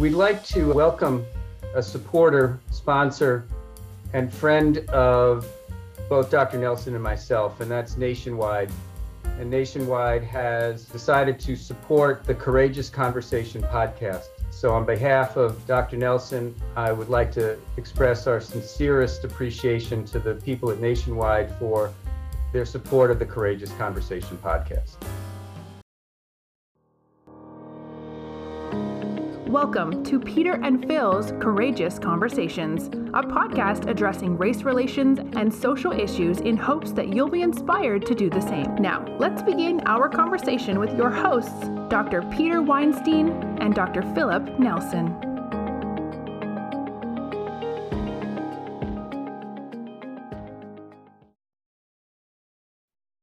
We'd like to welcome a supporter, sponsor, and friend of both Dr. Nelson and myself, and that's Nationwide. And Nationwide has decided to support the Courageous Conversation podcast. So, on behalf of Dr. Nelson, I would like to express our sincerest appreciation to the people at Nationwide for their support of the Courageous Conversation podcast. Welcome to Peter and Phil's Courageous Conversations, a podcast addressing race relations and social issues in hopes that you'll be inspired to do the same. Now, let's begin our conversation with your hosts, Dr. Peter Weinstein and Dr. Philip Nelson.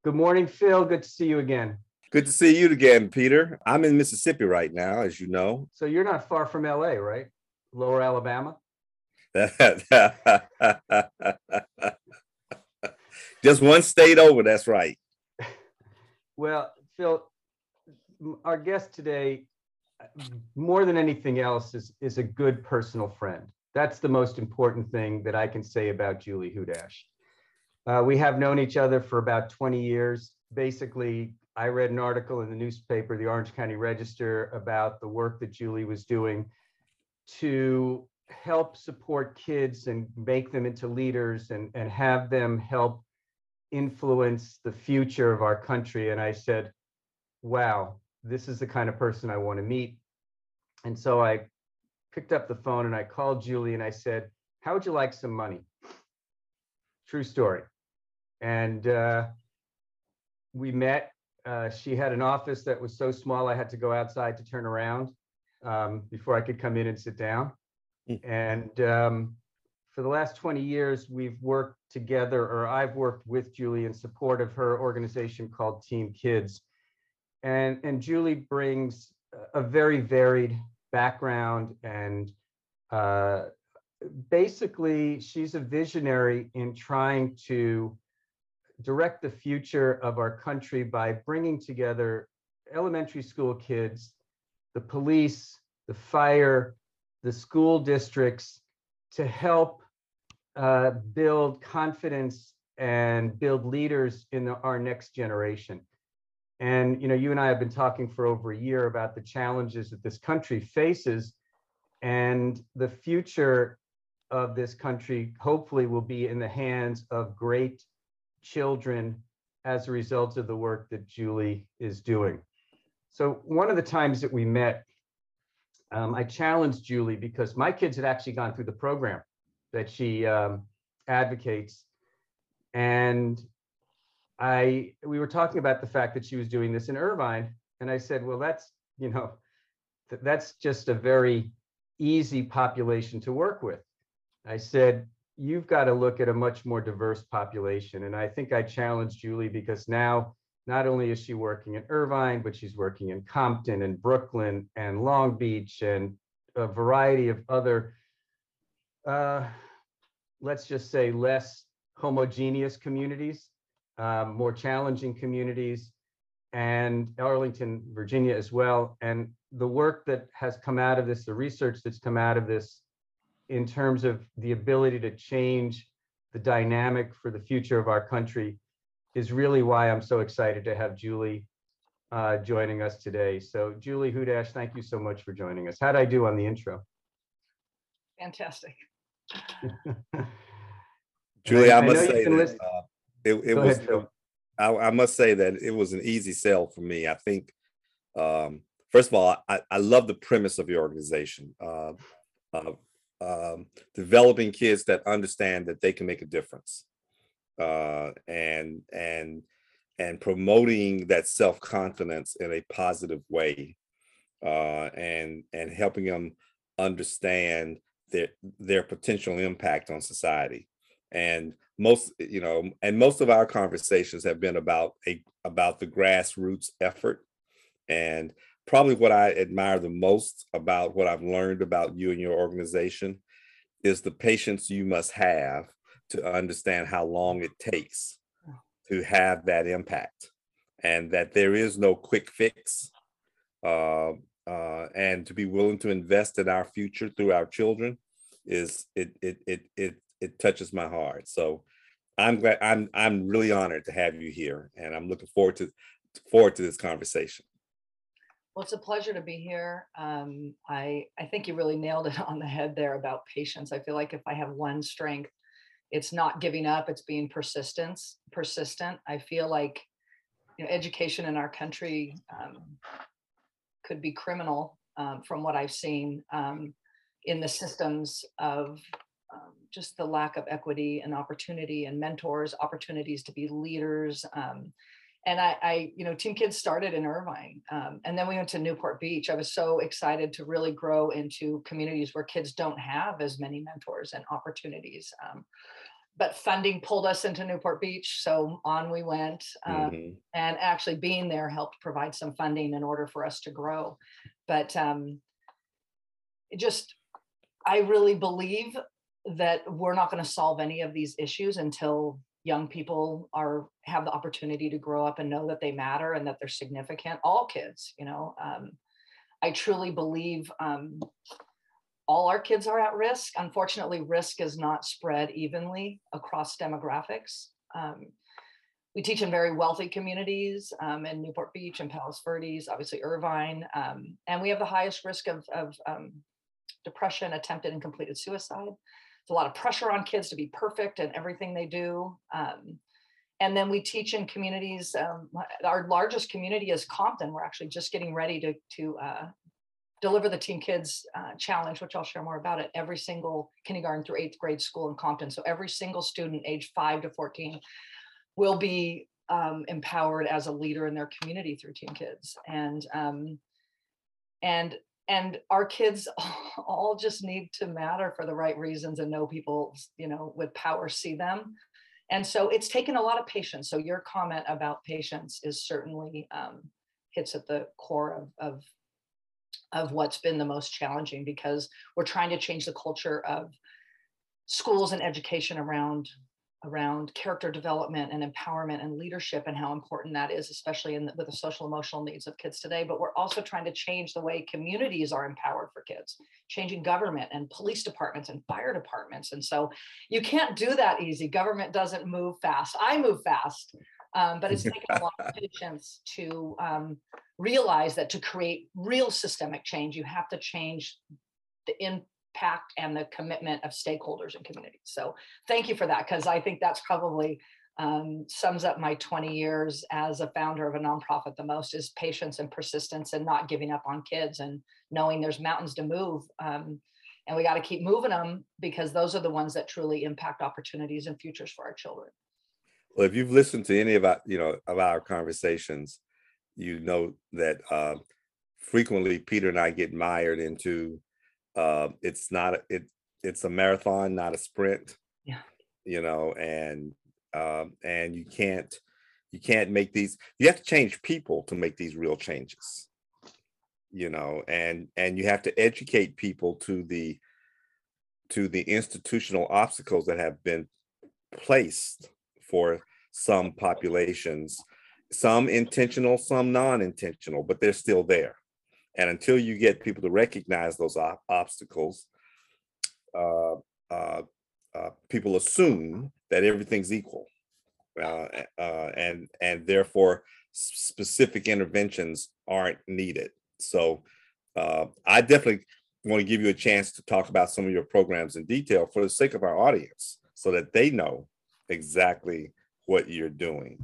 Good morning, Phil. Good to see you again. Good to see you again, Peter. I'm in Mississippi right now, as you know. So you're not far from LA, right? Lower Alabama? Just one state over, that's right. Well, Phil, our guest today, more than anything else, is, is a good personal friend. That's the most important thing that I can say about Julie Hudash. Uh, we have known each other for about 20 years. Basically, I read an article in the newspaper, the Orange County Register, about the work that Julie was doing to help support kids and make them into leaders and, and have them help influence the future of our country. And I said, wow, this is the kind of person I want to meet. And so I picked up the phone and I called Julie and I said, how would you like some money? True story. And uh, we met uh, she had an office that was so small I had to go outside to turn around um, before I could come in and sit down. Mm. And um, for the last 20 years, we've worked together, or I've worked with Julie in support of her organization called Team Kids. And, and Julie brings a very varied background and uh, basically she's a visionary in trying to direct the future of our country by bringing together elementary school kids, the police, the fire, the school districts to help uh, build confidence and build leaders in the, our next generation. And you know, you and I have been talking for over a year about the challenges that this country faces, and the future of this country hopefully will be in the hands of great children as a result of the work that Julie is doing. So one of the times that we met, um, I challenged Julie because my kids had actually gone through the program that she um, advocates. And I we were talking about the fact that she was doing this in Irvine. And I said, well, that's, you know, th- that's just a very easy population to work with. I said, you've got to look at a much more diverse population. And I think I challenged Julie because now not only is she working in Irvine, but she's working in Compton and Brooklyn and Long Beach and a variety of other, uh, let's just say, less homogeneous communities, um, more challenging communities, and Arlington, Virginia as well. And the work that has come out of this, the research that's come out of this in terms of the ability to change the dynamic for the future of our country is really why I'm so excited to have Julie uh, joining us today. So Julie Hudash, thank you so much for joining us. How'd I do on the intro? Fantastic. Julie, I, I must say that uh, it, it was, ahead, I, I, must say that it was an easy sell for me. I think, um, first of all, I, I love the premise of your organization. Uh, uh, um, developing kids that understand that they can make a difference uh, and and and promoting that self-confidence in a positive way uh, and and helping them understand their their potential impact on society. And most you know and most of our conversations have been about a about the grassroots effort and probably what I admire the most about what I've learned about you and your organization is the patience you must have to understand how long it takes to have that impact and that there is no quick fix. Uh, uh, and to be willing to invest in our future through our children is it it it it it touches my heart. So I'm glad I'm I'm really honored to have you here, and I'm looking forward to forward to this conversation. Well, it's a pleasure to be here. Um, I I think you really nailed it on the head there about patience. I feel like if I have one strength, it's not giving up; it's being persistence persistent. I feel like you know education in our country um, could be criminal um, from what I've seen um, in the systems of um, just the lack of equity and opportunity and mentors, opportunities to be leaders. And I, I, you know, Team Kids started in Irvine, um, and then we went to Newport Beach. I was so excited to really grow into communities where kids don't have as many mentors and opportunities. Um, but funding pulled us into Newport Beach, so on we went. Um, mm-hmm. And actually, being there helped provide some funding in order for us to grow. But um, it just, I really believe that we're not going to solve any of these issues until young people are have the opportunity to grow up and know that they matter and that they're significant all kids you know um, i truly believe um, all our kids are at risk. Unfortunately risk is not spread evenly across demographics. Um, we teach in very wealthy communities um, in Newport Beach and Palos Verdes, obviously Irvine, um, and we have the highest risk of, of um, depression, attempted and completed suicide a lot of pressure on kids to be perfect in everything they do. Um, and then we teach in communities. Um, our largest community is Compton. We're actually just getting ready to to uh, deliver the Team Kids uh, Challenge, which I'll share more about it. Every single kindergarten through eighth grade school in Compton. So every single student age five to fourteen will be um, empowered as a leader in their community through Team Kids. And um, and and our kids all just need to matter for the right reasons and know people you know with power see them. And so it's taken a lot of patience. So your comment about patience is certainly um, hits at the core of, of of what's been the most challenging because we're trying to change the culture of schools and education around around character development and empowerment and leadership and how important that is especially in the, with the social emotional needs of kids today. But we're also trying to change the way communities are empowered for kids changing government and police departments and fire departments. And so you can't do that easy. Government doesn't move fast. I move fast um, but it's taken a lot of patience to um, realize that to create real systemic change you have to change the in impact and the commitment of stakeholders and communities. So thank you for that, because I think that's probably um, sums up my 20 years as a founder of a nonprofit the most is patience and persistence and not giving up on kids and knowing there's mountains to move. Um, and we got to keep moving them because those are the ones that truly impact opportunities and futures for our children. Well, if you've listened to any of our, you know, of our conversations, you know that uh, frequently Peter and I get mired into uh, it's not it it's a marathon, not a sprint. Yeah. You know, and um, and you can't you can't make these. You have to change people to make these real changes. You know, and and you have to educate people to the to the institutional obstacles that have been placed for some populations some intentional some non-intentional but they're still there and until you get people to recognize those op- obstacles, uh, uh, uh, people assume that everything's equal, uh, uh, and and therefore specific interventions aren't needed. So uh, I definitely want to give you a chance to talk about some of your programs in detail for the sake of our audience, so that they know exactly what you're doing.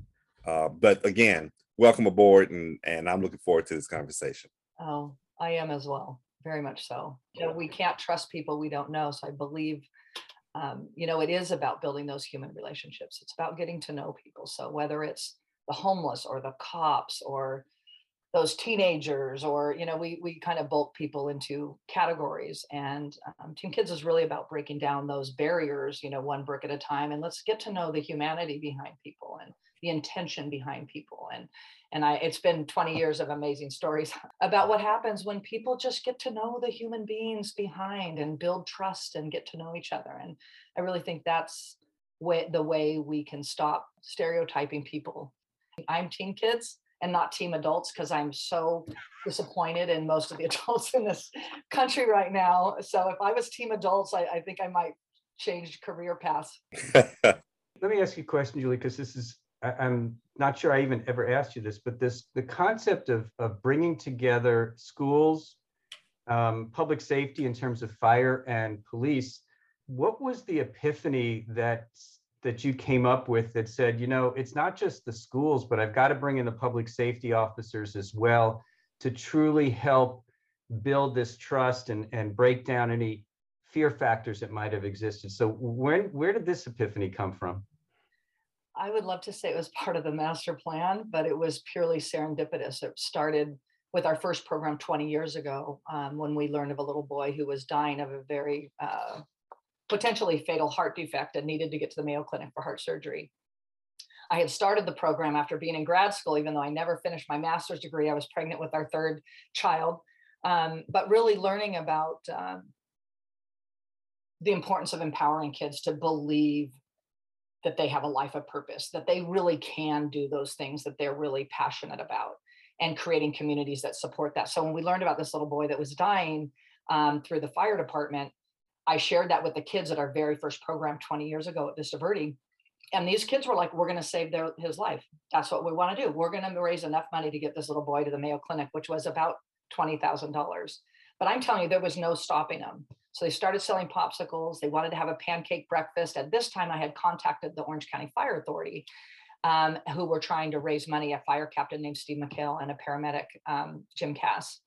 but again, welcome aboard, and and I'm looking forward to this conversation. Oh, I am as well, very much so. You know, we can't trust people we don't know. So I believe, um, you know, it is about building those human relationships. It's about getting to know people. So whether it's the homeless or the cops or those teenagers or you know we we kind of bulk people into categories and um, team kids is really about breaking down those barriers you know one brick at a time and let's get to know the humanity behind people and the intention behind people and and I it's been 20 years of amazing stories about what happens when people just get to know the human beings behind and build trust and get to know each other and I really think that's way, the way we can stop stereotyping people. I'm Team Kids and not team adults because I'm so disappointed in most of the adults in this country right now. So if I was team adults, I, I think I might change career paths. Let me ask you a question, Julie, because this is I, am not sure I even ever asked you this, but this the concept of of bringing together schools, um, public safety in terms of fire and police. What was the epiphany that that you came up with that said, you know, it's not just the schools, but I've got to bring in the public safety officers as well to truly help build this trust and and break down any fear factors that might have existed. So when where did this epiphany come from? I would love to say it was part of the master plan, but it was purely serendipitous. It started with our first program 20 years ago um, when we learned of a little boy who was dying of a very uh, potentially fatal heart defect and needed to get to the Mayo Clinic for heart surgery. I had started the program after being in grad school, even though I never finished my master's degree. I was pregnant with our third child, um, but really learning about um, the importance of empowering kids to believe that they have a life of purpose, that they really can do those things that they're really passionate about, and creating communities that support that. So when we learned about this little boy that was dying um, through the fire department, I shared that with the kids at our very first program 20 years ago at Vista Verde. And these kids were like, we're going to save their, his life. That's what we want to do. We're going to raise enough money to get this little boy to the Mayo Clinic, which was about $20,000. But I'm telling you, there was no stopping them. So they started selling popsicles. They wanted to have a pancake breakfast. At this time, I had contacted the Orange County Fire Authority, um, who were trying to raise money, a fire captain named Steve McHale and a paramedic, um, Jim Cass.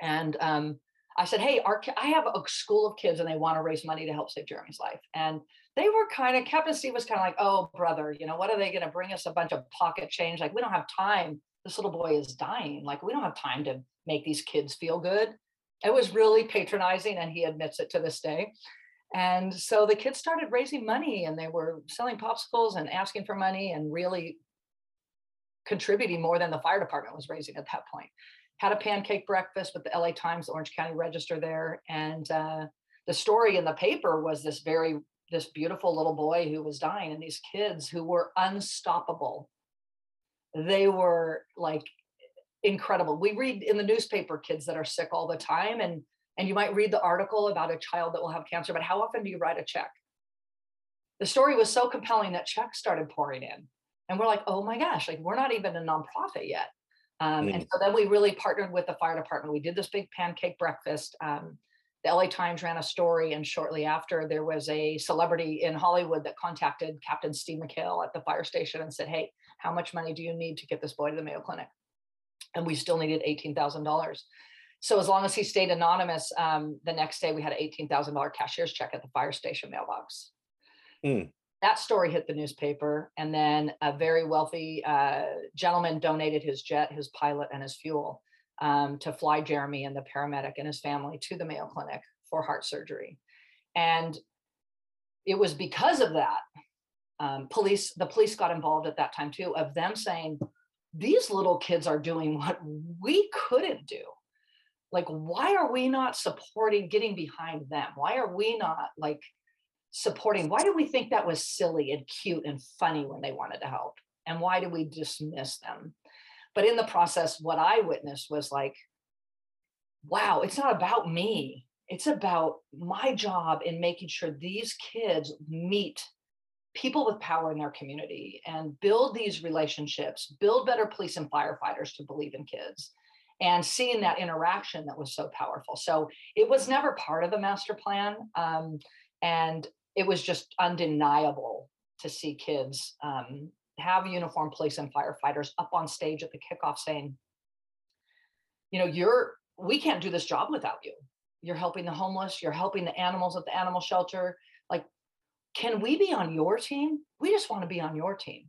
And um, I said, hey, our, I have a school of kids and they want to raise money to help save Jeremy's life. And they were kind of, Captain Steve was kind of like, oh, brother, you know, what are they going to bring us a bunch of pocket change? Like, we don't have time. This little boy is dying. Like, we don't have time to make these kids feel good it was really patronizing and he admits it to this day. And so the kids started raising money and they were selling popsicles and asking for money and really contributing more than the fire department was raising at that point. Had a pancake breakfast with the la times the orange county register there and uh, the story in the paper was this very this beautiful little boy who was dying and these kids who were unstoppable. They were like incredible. We read in the newspaper kids that are sick all the time and and you might read the article about a child that will have cancer, but how often do you write a check? The story was so compelling that checks started pouring in. And we're like, oh my gosh, like we're not even a nonprofit yet. Um, mm. And so then we really partnered with the fire department. We did this big pancake breakfast. Um, the LA Times ran a story, and shortly after, there was a celebrity in Hollywood that contacted Captain Steve McHale at the fire station and said, Hey, how much money do you need to get this boy to the Mayo Clinic? And we still needed $18,000. So as long as he stayed anonymous, um, the next day we had an $18,000 cashier's check at the fire station mailbox. Mm. That story hit the newspaper, and then a very wealthy uh, gentleman donated his jet, his pilot, and his fuel um, to fly Jeremy and the paramedic and his family to the Mayo Clinic for heart surgery. And it was because of that, um, police, the police got involved at that time too, of them saying, these little kids are doing what we couldn't do. Like why are we not supporting getting behind them? Why are we not like supporting? Why do we think that was silly and cute and funny when they wanted to help? And why do we dismiss them? But in the process what i witnessed was like wow it's not about me. It's about my job in making sure these kids meet people with power in their community and build these relationships, build better police and firefighters to believe in kids and seeing that interaction that was so powerful. So it was never part of the master plan. Um, and it was just undeniable to see kids um, have uniformed police and firefighters up on stage at the kickoff saying, you know, you're, we can't do this job without you. You're helping the homeless, you're helping the animals at the animal shelter. Can we be on your team? We just want to be on your team.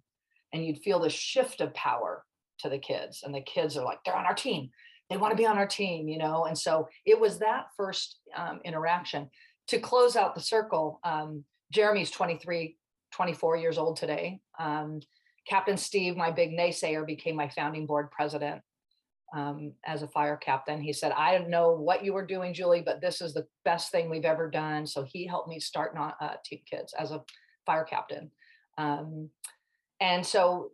And you'd feel the shift of power to the kids. And the kids are like, they're on our team. They want to be on our team, you know? And so it was that first um, interaction. To close out the circle, um, Jeremy's 23, 24 years old today. Um, Captain Steve, my big naysayer, became my founding board president um, as a fire captain. He said, I don't know what you were doing, Julie, but this is the best thing we've ever done. So he helped me start not, uh, Team Kids as a fire captain. Um, and so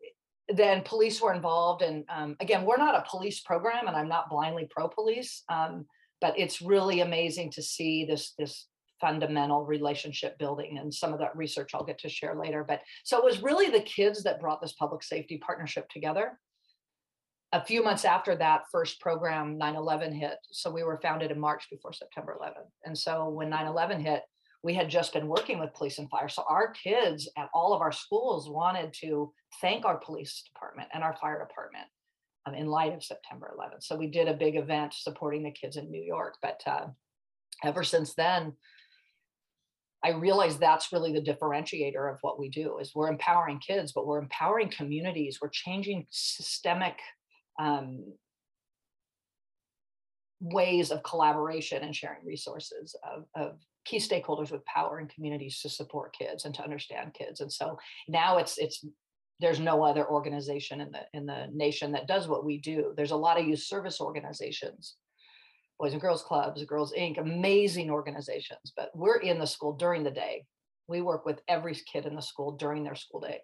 then police were involved. And um, again, we're not a police program and I'm not blindly pro-police, um, but it's really amazing to see this, this fundamental relationship building and some of that research I'll get to share later. But so it was really the kids that brought this public safety partnership together. A few months after that first program, 9-11 hit. So we were founded in March before September 11th. And so when 9-11 hit, we had just been working with police and fire. So our kids at all of our schools wanted to thank our police department and our fire department um, in light of September 11th. So we did a big event supporting the kids in New York. But uh, ever since then, I realize that's really the differentiator of what we do is we're empowering kids, but we're empowering communities. We're changing systemic um, ways of collaboration and sharing resources of, of key stakeholders with power in communities to support kids and to understand kids. And so now it's it's there's no other organization in the in the nation that does what we do. There's a lot of youth service organizations, Boys and Girls Clubs, Girls Inc., amazing organizations, but we're in the school during the day. We work with every kid in the school during their school day.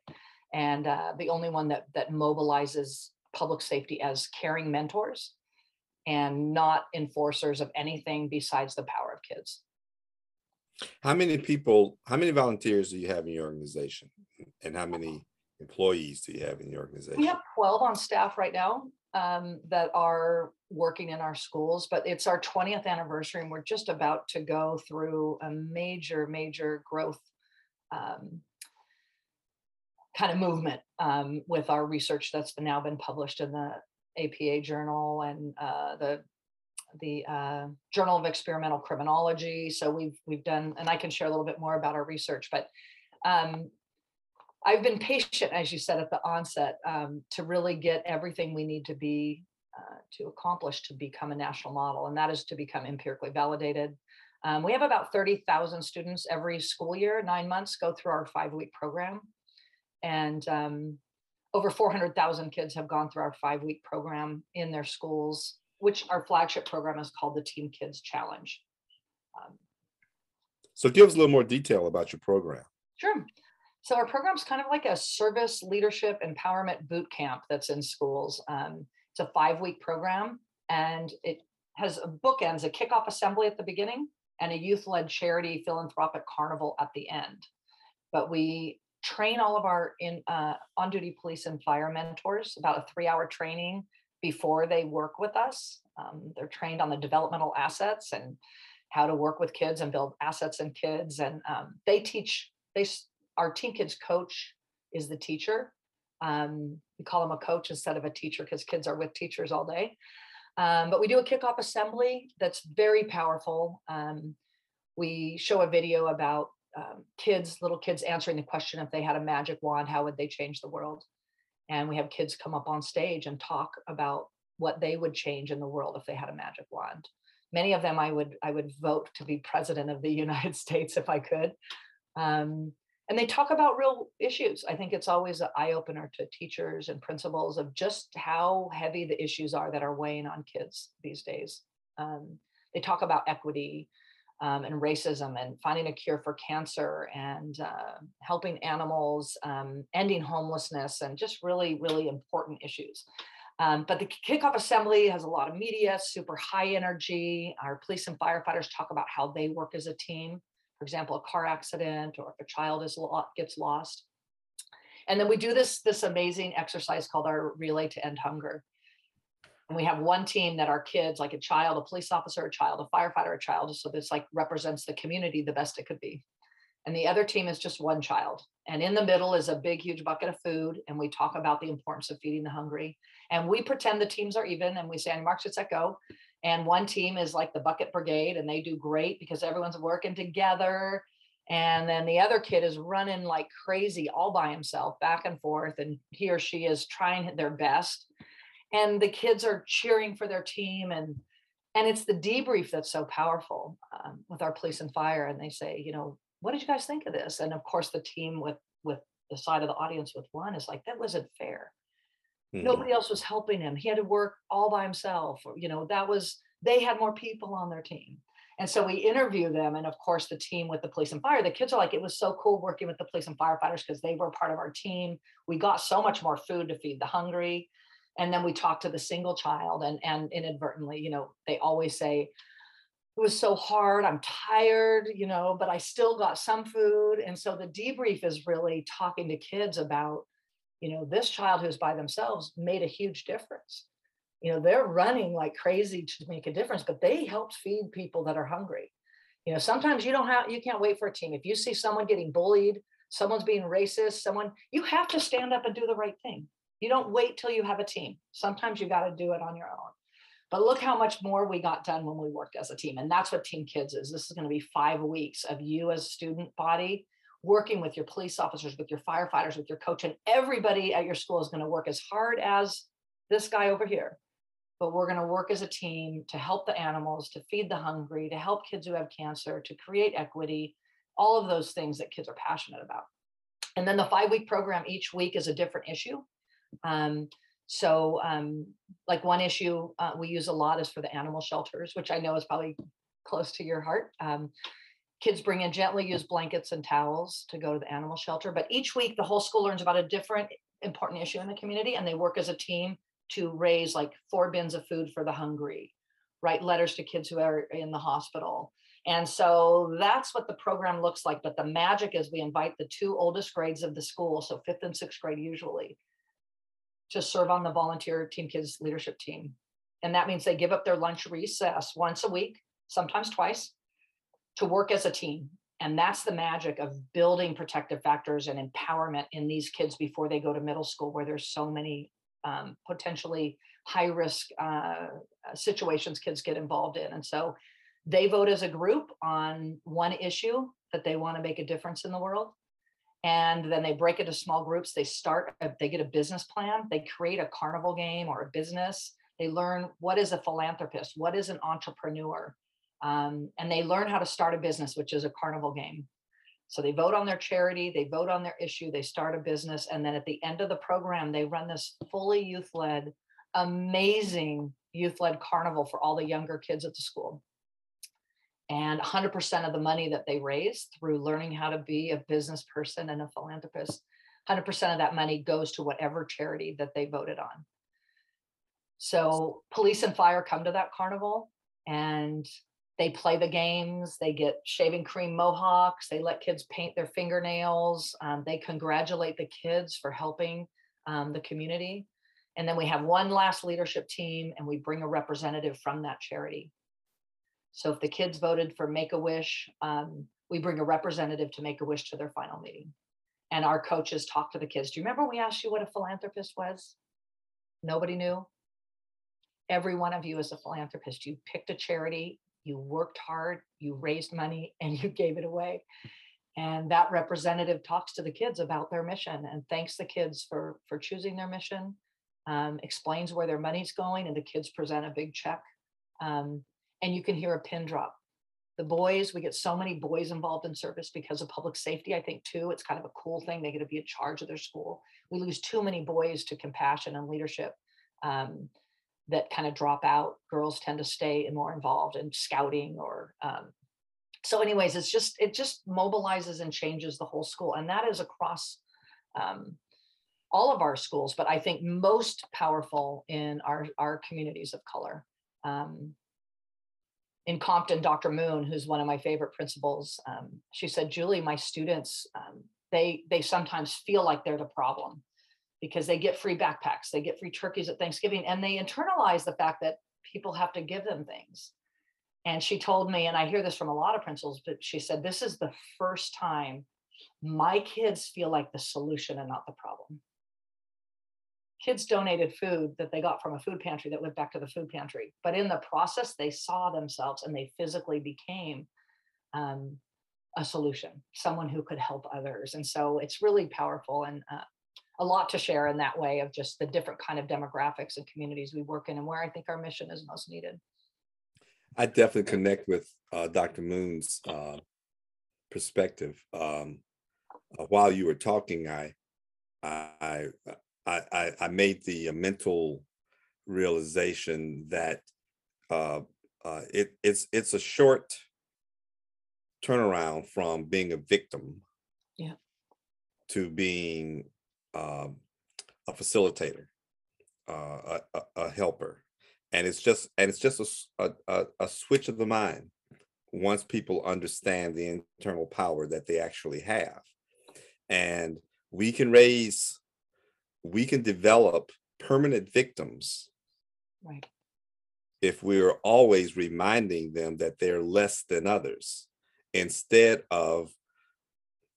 And uh, the only one that that mobilizes public safety as caring mentors and not enforcers of anything besides the power of kids. How many people, how many volunteers do you have in your organization? And how many employees do you have in your organization? We have 12 on staff right now um, that are working in our schools, but it's our 20th anniversary and we're just about to go through a major, major growth um, kind of movement um, with our research that's now been published in the APA journal and uh, the the uh, Journal of Experimental Criminology. So we've we've done, and I can share a little bit more about our research. But um, I've been patient, as you said at the onset, um, to really get everything we need to be uh, to accomplish to become a national model, and that is to become empirically validated. Um, we have about 30,000 students every school year, nine months, go through our five-week program. And um, over 400,000 kids have gone through our five-week program in their schools which our flagship program is called the Team Kids Challenge. Um, so give us a little more detail about your program. Sure. So our program is kind of like a service leadership empowerment boot camp that's in schools. Um, it's a five week program and it has a bookends, a kickoff assembly at the beginning and a youth led charity philanthropic carnival at the end. But we train all of our in uh, on duty police and fire mentors about a three hour training before they work with us. Um, they're trained on the developmental assets and how to work with kids and build assets in kids. And um, they teach, they, our Team Kids coach is the teacher. Um, we call them a coach instead of a teacher because kids are with teachers all day. Um, but we do a kickoff assembly that's very powerful. Um, we show a video about um, kids, little kids answering the question if they had a magic wand, how would they change the world? and we have kids come up on stage and talk about what they would change in the world if they had a magic wand. Many of them i would i would vote to be president of the united states if i could. Um, and they talk about real issues. I think it's always an eye-opener to teachers and principals of just how heavy the issues are that are weighing on kids these days. Um, they talk about equity um, and racism and finding a cure for cancer and uh, helping animals, um, ending homelessness, and just really, really important issues. Um, but the kickoff assembly has a lot of media, super high energy. Our police and firefighters talk about how they work as a team. For example, a car accident or if a child is gets lost. And then we do this, this amazing exercise called our Relay to End Hunger. And we have one team that our kids, like a child, a police officer, a child, a firefighter, a child, so this like represents the community the best it could be. And the other team is just one child. And in the middle is a big, huge bucket of food. And we talk about the importance of feeding the hungry. And we pretend the teams are even and we say, Mark, let's set go. And one team is like the bucket brigade and they do great because everyone's working together. And then the other kid is running like crazy all by himself back and forth. And he or she is trying their best and the kids are cheering for their team and and it's the debrief that's so powerful um, with our police and fire and they say you know what did you guys think of this and of course the team with with the side of the audience with one is like that wasn't fair mm-hmm. nobody else was helping him he had to work all by himself you know that was they had more people on their team And so we interview them. And of course, the team with the police and fire, the kids are like, it was so cool working with the police and firefighters because they were part of our team. We got so much more food to feed the hungry. And then we talked to the single child and, and inadvertently, you know, they always say, it was so hard. I'm tired, you know, but I still got some food. And so the debrief is really talking to kids about, you know, this child who's by themselves made a huge difference. You know, they're running like crazy to make a difference, but they helped feed people that are hungry. You know, sometimes you don't have, you can't wait for a team. If you see someone getting bullied, someone's being racist, someone, you have to stand up and do the right thing. You don't wait till you have a team. Sometimes you got to do it on your own. But look how much more we got done when we worked as a team. And that's what Team Kids is. This is going to be five weeks of you as a student body working with your police officers, with your firefighters, with your coach, and everybody at your school is going to work as hard as this guy over here. But we're going to work as a team to help the animals, to feed the hungry, to help kids who have cancer, to create equity, all of those things that kids are passionate about. And then the five week program each week is a different issue. Um, so, um, like one issue uh, we use a lot is for the animal shelters, which I know is probably close to your heart. Um, kids bring in gently used blankets and towels to go to the animal shelter, but each week the whole school learns about a different important issue in the community, and they work as a team to raise like four bins of food for the hungry, write letters to kids who are in the hospital. And so that's what the program looks like. But the magic is we invite the two oldest grades of the school, so fifth and sixth grade usually, to serve on the volunteer Team Kids leadership team. And that means they give up their lunch recess once a week, sometimes twice, to work as a team. And that's the magic of building protective factors and empowerment in these kids before they go to middle school, where there's so many um, potentially high risk uh, situations kids get involved in. And so they vote as a group on one issue that they want to make a difference in the world and then they break into small groups they start they get a business plan they create a carnival game or a business they learn what is a philanthropist what is an entrepreneur um, and they learn how to start a business which is a carnival game. So they vote on their charity they vote on their issue they start a business and then at the end of the program they run this fully youth-led amazing youth-led carnival for all the younger kids at the school and 100% of the money that they raise through learning how to be a business person and a philanthropist 100% of that money goes to whatever charity that they voted on. So police and fire come to that carnival and they play the games they get shaving cream mohawks they let kids paint their fingernails um, they congratulate the kids for helping um, the community. And then we have one last leadership team and we bring a representative from that charity so if the kids voted for Make a Wish, um, we bring a representative to Make a Wish to their final meeting. And our coaches talk to the kids. Do you remember we asked you what a philanthropist was? Nobody knew. Every one of you is a philanthropist. You picked a charity, you worked hard, you raised money, and you gave it away. And that representative talks to the kids about their mission and thanks the kids for for choosing their mission, um, explains where their money's going, and the kids present a big check. Um, and you can hear a pin drop. The boys, we get so many boys involved in service because of public safety, I think, too. It's kind of a cool thing. They get to be in charge of their school. We lose too many boys to compassion and leadership um, that kind of drop out. Girls tend to stay more involved in scouting or um, so anyways it's just it just mobilizes and changes the whole school and that is across um, all of our schools but i think most powerful in our our communities of color um, in Compton, Dr. Moon, who's one of my favorite principals, um, she said, Julie, my students, um, they they sometimes feel like they're the problem because they get free backpacks, they get free turkeys at Thanksgiving, and they internalize the fact that people have to give them things. And she told me, and I hear this from a lot of principals, but she said, this is the first time my kids feel like the solution and not the problem kids donated food that they got from a food pantry that went back to the food pantry. But in the process, they saw themselves and they physically became um, a solution, someone who could help others. And so it's really powerful and uh, a lot to share in that way of just the different kind of demographics and communities we work in and where I think our mission is most needed. I definitely connect with uh, Dr. Moon's uh, perspective. Um, uh, while you were talking, I, I I, I, I made the uh, mental realization that uh, uh, it it's it's a short turnaround from being a victim yeah. to being um, a facilitator, uh, a, a, helper, and it's just and it's just a, a, a switch of the mind once people understand the internal power that they actually have, and we can raise, we can develop permanent victims. Right. If we're always reminding them that they're less than others, instead of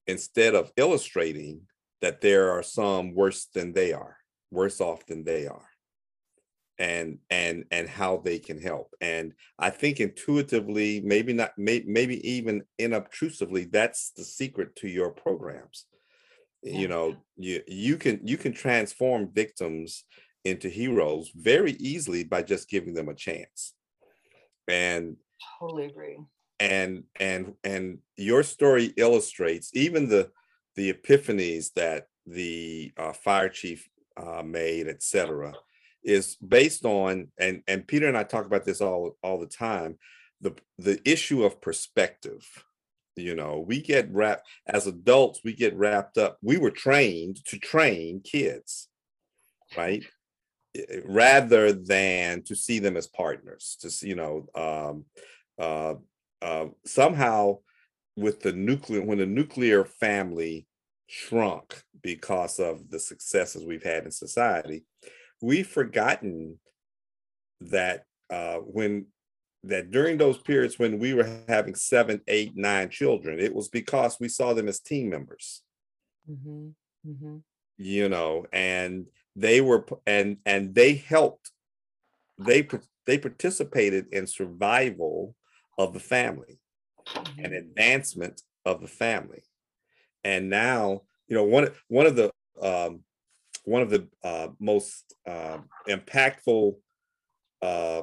instead of illustrating that there are some worse than they are, worse off than they are, and and and how they can help. And I think intuitively, maybe not, may, maybe even inobtrusively, that's the secret to your programs. Yeah. You know, you you can you can transform victims into heroes very easily by just giving them a chance. And totally agree and and and your story illustrates even the the epiphanies that the uh, fire chief uh, made, etc., is based on and and Peter and I talk about this all all the time. The the issue of perspective. You know, we get wrapped as adults. We get wrapped up. We were trained to train kids, right? Rather than to see them as partners. To you know, um, uh, uh, somehow with the nuclear when the nuclear family shrunk because of the successes we've had in society we've forgotten that uh, when that during those periods when we were having seven eight nine children it was because we saw them as team members mm-hmm. Mm-hmm. you know and they were and and they helped they they participated in survival of the family, mm-hmm. an advancement of the family. And now, you know, one one of the um, one of the uh, most uh, impactful uh,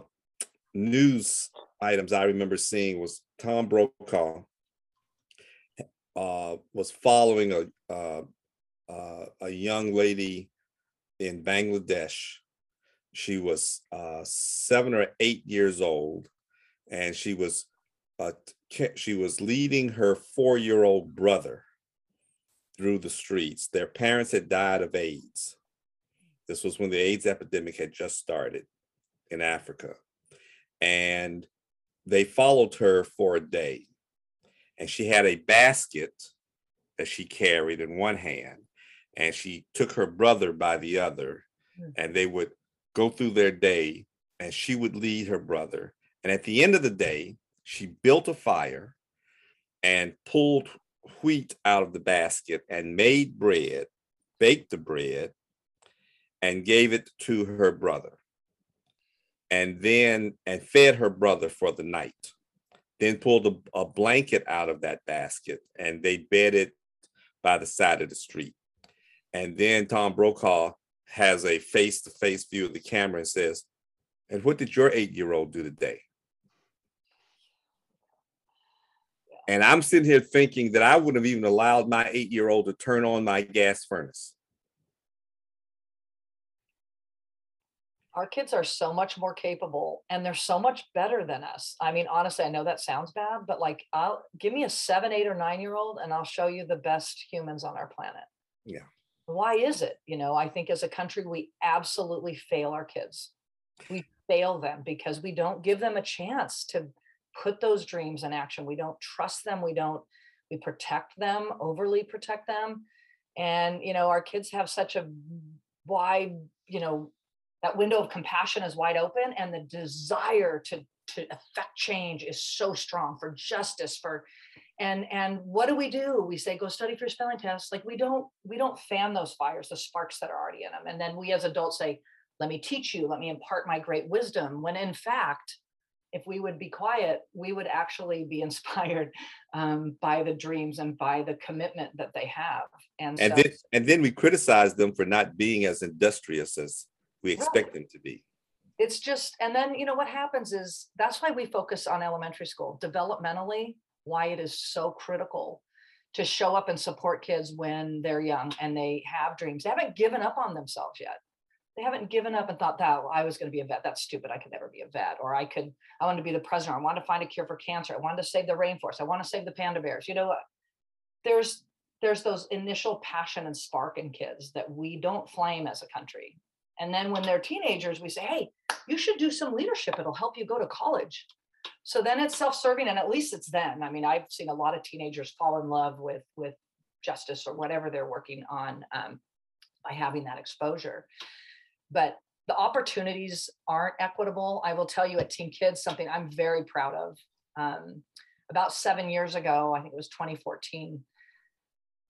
news items I remember seeing was Tom Brokaw uh, was following a uh, uh, a young lady in Bangladesh. She was uh, seven or eight years old, and she was she was leading her four-year-old brother through the streets. Their parents had died of AIDS. This was when the AIDS epidemic had just started in Africa. And they followed her for a day. And she had a basket that she carried in one hand, and she took her brother by the other, hmm. and they would go through their day, and she would lead her brother, and at the end of the day, she built a fire and pulled wheat out of the basket and made bread, baked the bread, and gave it to her brother. And then, and fed her brother for the night. Then pulled a, a blanket out of that basket and they bedded by the side of the street. And then Tom Brokaw has a face to face view of the camera and says, And what did your eight year old do today? And I'm sitting here thinking that I wouldn't have even allowed my eight year old to turn on my gas furnace. Our kids are so much more capable and they're so much better than us. I mean, honestly, I know that sounds bad, but like, I'll give me a seven, eight, or nine year old and I'll show you the best humans on our planet. Yeah. Why is it? You know, I think as a country, we absolutely fail our kids. We fail them because we don't give them a chance to put those dreams in action. We don't trust them. We don't, we protect them, overly protect them. And, you know, our kids have such a wide, you know, that window of compassion is wide open and the desire to to affect change is so strong for justice for and and what do we do? We say go study for spelling tests. Like we don't we don't fan those fires the sparks that are already in them and then we as adults say let me teach you let me impart my great wisdom when in fact if we would be quiet, we would actually be inspired um, by the dreams and by the commitment that they have. And and, so, then, and then we criticize them for not being as industrious as we expect right. them to be. It's just, and then you know what happens is that's why we focus on elementary school developmentally. Why it is so critical to show up and support kids when they're young and they have dreams. They haven't given up on themselves yet they haven't given up and thought that well, I was going to be a vet. That's stupid. I could never be a vet. Or I could, I want to be the president. I want to find a cure for cancer. I want to save the rainforest. I want to save the panda bears. You know, what there's there's those initial passion and spark in kids that we don't flame as a country. And then when they're teenagers, we say, hey, you should do some leadership. It'll help you go to college. So then it's self-serving, and at least it's then. I mean, I've seen a lot of teenagers fall in love with with justice or whatever they're working on um, by having that exposure but the opportunities aren't equitable. I will tell you at Team Kids something I'm very proud of. Um, about seven years ago, I think it was 2014,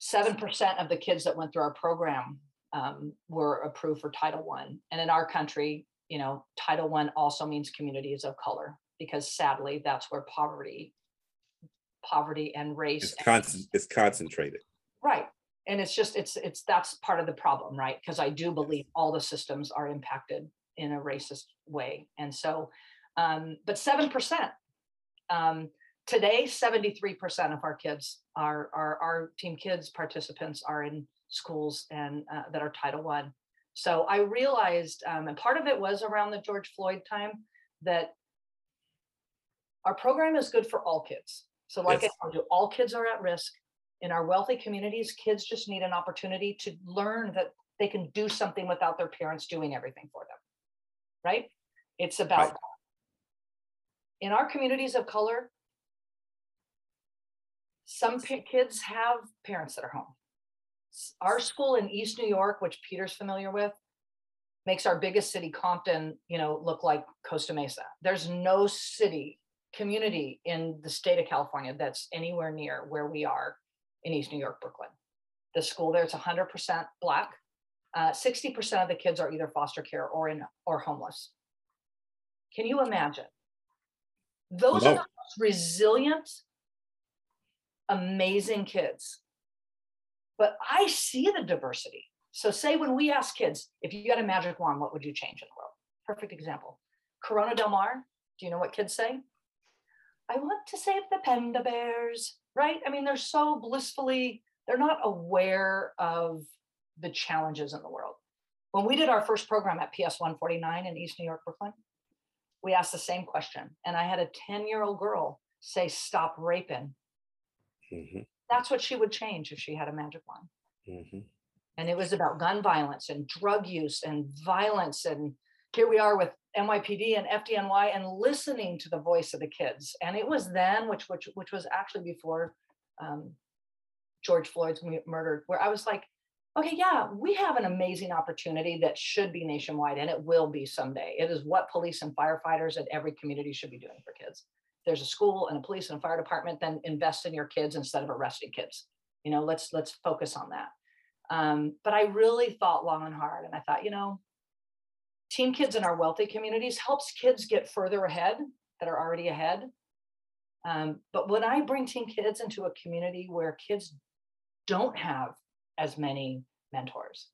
7% of the kids that went through our program um, were approved for Title One. And in our country, you know, Title One also means communities of color because sadly, that's where poverty, poverty and race. It's, con- it's concentrated. Right and it's just it's it's that's part of the problem right because i do believe all the systems are impacted in a racist way and so um, but 7% um, today 73% of our kids are, are our team kids participants are in schools and uh, that are title one so i realized um, and part of it was around the george floyd time that our program is good for all kids so like yes. i told you all kids are at risk in our wealthy communities, kids just need an opportunity to learn that they can do something without their parents doing everything for them. Right? It's about right. in our communities of color, some kids have parents that are home. Our school in East New York, which Peter's familiar with, makes our biggest city, Compton, you know, look like Costa Mesa. There's no city, community in the state of California that's anywhere near where we are in East New York, Brooklyn. The school there is 100% Black. Uh, 60% of the kids are either foster care or in or homeless. Can you imagine? Those no. are the most resilient, amazing kids. But I see the diversity. So, say when we ask kids, if you had a magic wand, what would you change in the world? Perfect example. Corona Del Mar, do you know what kids say? I want to save the panda bears right? I mean, they're so blissfully, they're not aware of the challenges in the world. When we did our first program at PS 149 in East New York, Brooklyn, we asked the same question. And I had a 10 year old girl say, Stop raping. Mm-hmm. That's what she would change if she had a magic wand. Mm-hmm. And it was about gun violence and drug use and violence. And here we are with NYPD and FDNY and listening to the voice of the kids. And it was then, which which which was actually before um, George Floyd's murder, where I was like, okay, yeah, we have an amazing opportunity that should be nationwide, and it will be someday. It is what police and firefighters in every community should be doing for kids. There's a school and a police and a fire department, then invest in your kids instead of arresting kids. You know, let's let's focus on that. Um, but I really thought long and hard, and I thought, you know, Team Kids in our wealthy communities helps kids get further ahead that are already ahead. Um, but when I bring Team Kids into a community where kids don't have as many mentors,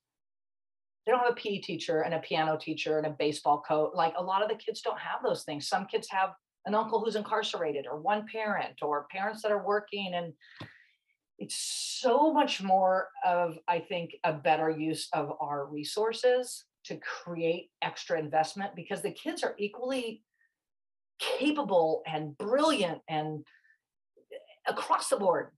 they don't have a PE teacher and a piano teacher and a baseball coach. Like a lot of the kids don't have those things. Some kids have an uncle who's incarcerated or one parent or parents that are working and it's so much more of i think a better use of our resources to create extra investment because the kids are equally capable and brilliant and eh, across the board.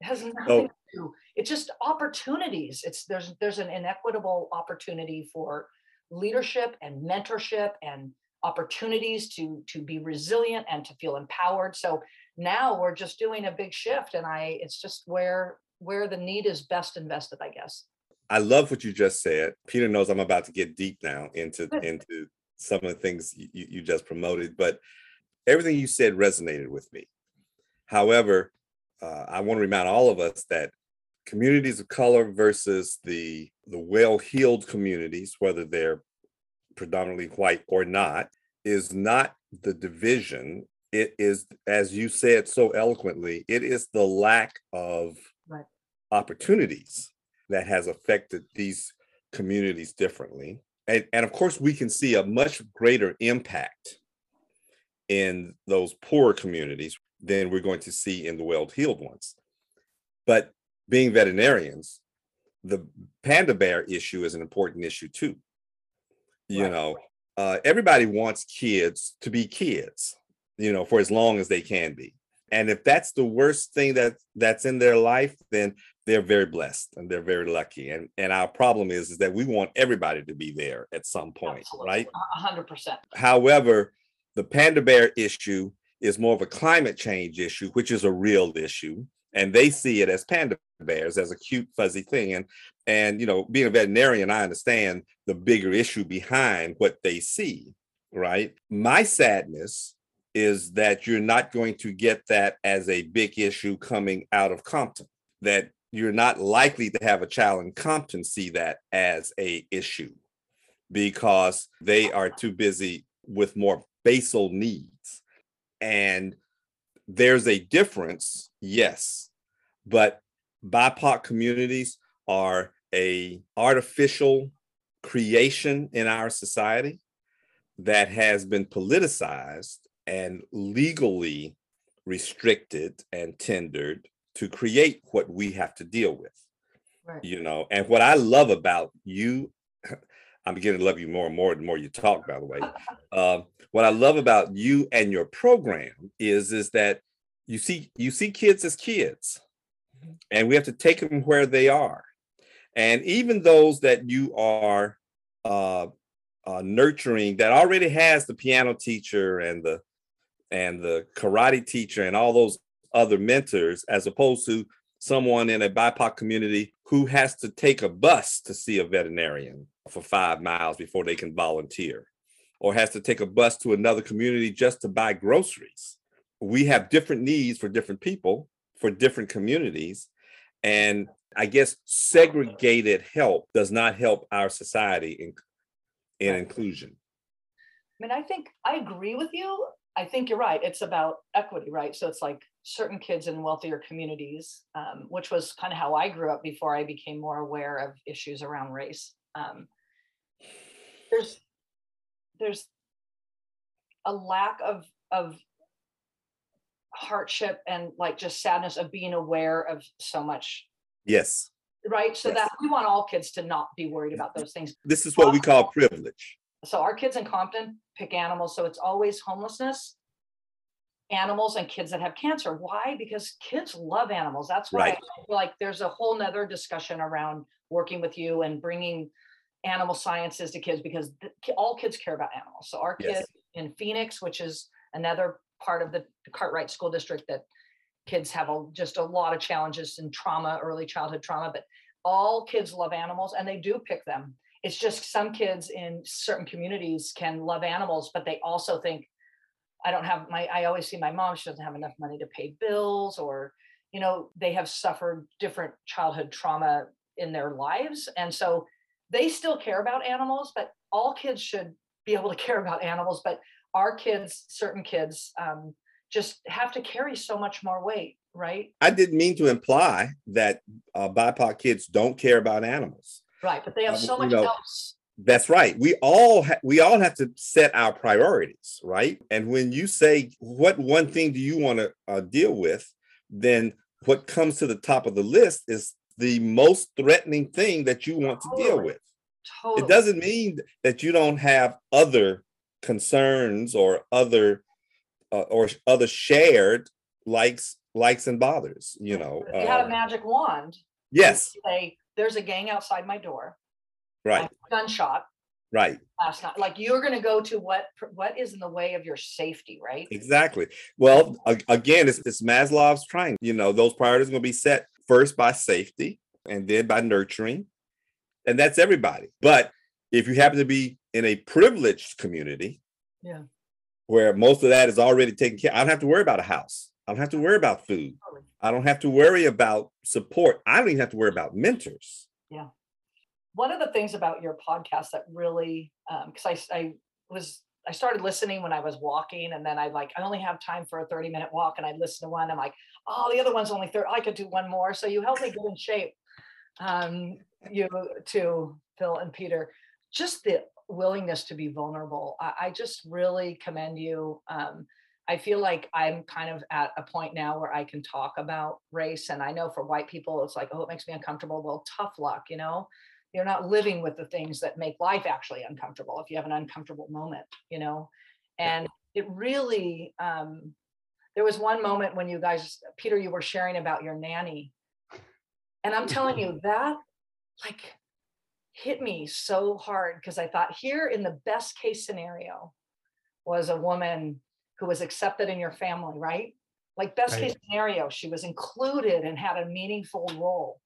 It has nothing oh. to do. It's just opportunities. It's there's there's an inequitable opportunity for leadership and mentorship and opportunities to to be resilient and to feel empowered. So now we're just doing a big shift and I it's just where where the need is best invested, I guess. I love what you just said. Peter knows I'm about to get deep now into into some of the things you, you just promoted, but everything you said resonated with me. However, uh, I want to remind all of us that communities of color versus the the well-heeled communities, whether they're predominantly white or not, is not the division. It is, as you said so eloquently, it is the lack of right. opportunities that has affected these communities differently. And, and of course, we can see a much greater impact in those poorer communities than we're going to see in the well-heeled ones. But being veterinarians, the panda bear issue is an important issue too. You right. know uh, everybody wants kids to be kids you know for as long as they can be. And if that's the worst thing that that's in their life then they're very blessed and they're very lucky. And and our problem is is that we want everybody to be there at some point Absolutely. right? 100% however the panda bear issue is more of a climate change issue which is a real issue and they see it as panda bears as a cute fuzzy thing and and you know being a veterinarian i understand the bigger issue behind what they see right? My sadness is that you're not going to get that as a big issue coming out of compton that you're not likely to have a child in compton see that as a issue because they are too busy with more basal needs. And there's a difference yes but BIPOC communities are a artificial creation in our society that has been politicized and legally restricted and tendered to create what we have to deal with. Right. You know, and what I love about you, I'm beginning to love you more and more the more you talk, by the way. um, what I love about you and your program is is that you see you see kids as kids and we have to take them where they are. And even those that you are uh, uh, nurturing that already has the piano teacher and the and the karate teacher and all those other mentors, as opposed to someone in a BIPOC community who has to take a bus to see a veterinarian for five miles before they can volunteer, or has to take a bus to another community just to buy groceries. We have different needs for different people, for different communities. And I guess segregated help does not help our society in, in inclusion. I mean, I think I agree with you. I think you're right. It's about equity, right? So it's like certain kids in wealthier communities, um, which was kind of how I grew up before I became more aware of issues around race. Um, there's there's a lack of of hardship and like just sadness of being aware of so much yes right so yes. that we want all kids to not be worried about those things this is what we call privilege so our kids in compton pick animals so it's always homelessness animals and kids that have cancer why because kids love animals that's why right. like there's a whole nother discussion around working with you and bringing animal sciences to kids because all kids care about animals so our kids yes. in phoenix which is another part of the Cartwright School District that kids have a, just a lot of challenges and trauma, early childhood trauma, but all kids love animals and they do pick them. It's just some kids in certain communities can love animals, but they also think, I don't have my, I always see my mom, she doesn't have enough money to pay bills, or, you know, they have suffered different childhood trauma in their lives. And so they still care about animals, but all kids should be able to care about animals. But our kids, certain kids, um, just have to carry so much more weight, right? I didn't mean to imply that uh, BIPOC kids don't care about animals. Right, but they have uh, so much know, else. That's right. We all ha- we all have to set our priorities, right? And when you say what one thing do you want to uh, deal with, then what comes to the top of the list is the most threatening thing that you want totally. to deal with. Totally. It doesn't mean that you don't have other concerns or other uh, or other shared likes likes and bothers you know if you uh, had a um, magic wand yes say there's a gang outside my door. Right. Gunshot. Right. Last night. Like you're going to go to what what is in the way of your safety right? Exactly. Well again it's, it's maslow's triangle you know those priorities are going to be set first by safety and then by nurturing and that's everybody. But if you happen to be in a privileged community, yeah, where most of that is already taken care, I don't have to worry about a house. I don't have to worry about food. I don't have to worry about support. I don't even have to worry about mentors. Yeah. One of the things about your podcast that really, because um, I, I was I started listening when I was walking, and then I like I only have time for a 30 minute walk, and I listen to one. I'm like, oh, the other one's only 30. I could do one more. So you helped me get in shape. Um, you to Phil and Peter just the willingness to be vulnerable. I, I just really commend you. Um, I feel like I'm kind of at a point now where I can talk about race. And I know for white people, it's like, oh, it makes me uncomfortable. Well, tough luck, you know? you're not living with the things that make life actually uncomfortable if you have an uncomfortable moment you know and it really um there was one moment when you guys peter you were sharing about your nanny and i'm telling you that like hit me so hard because i thought here in the best case scenario was a woman who was accepted in your family right like best right. case scenario she was included and had a meaningful role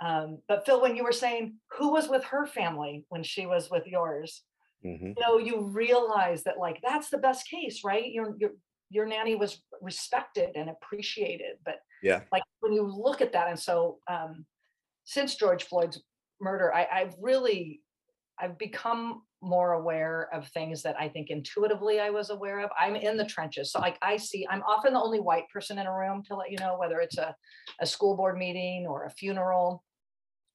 um, but Phil, when you were saying who was with her family when she was with yours, mm-hmm. you know, you realize that like that's the best case, right? Your your your nanny was respected and appreciated. But yeah, like when you look at that, and so um, since George Floyd's murder, I, I've really I've become more aware of things that I think intuitively I was aware of. I'm in the trenches. So like I see, I'm often the only white person in a room to let you know whether it's a, a school board meeting or a funeral.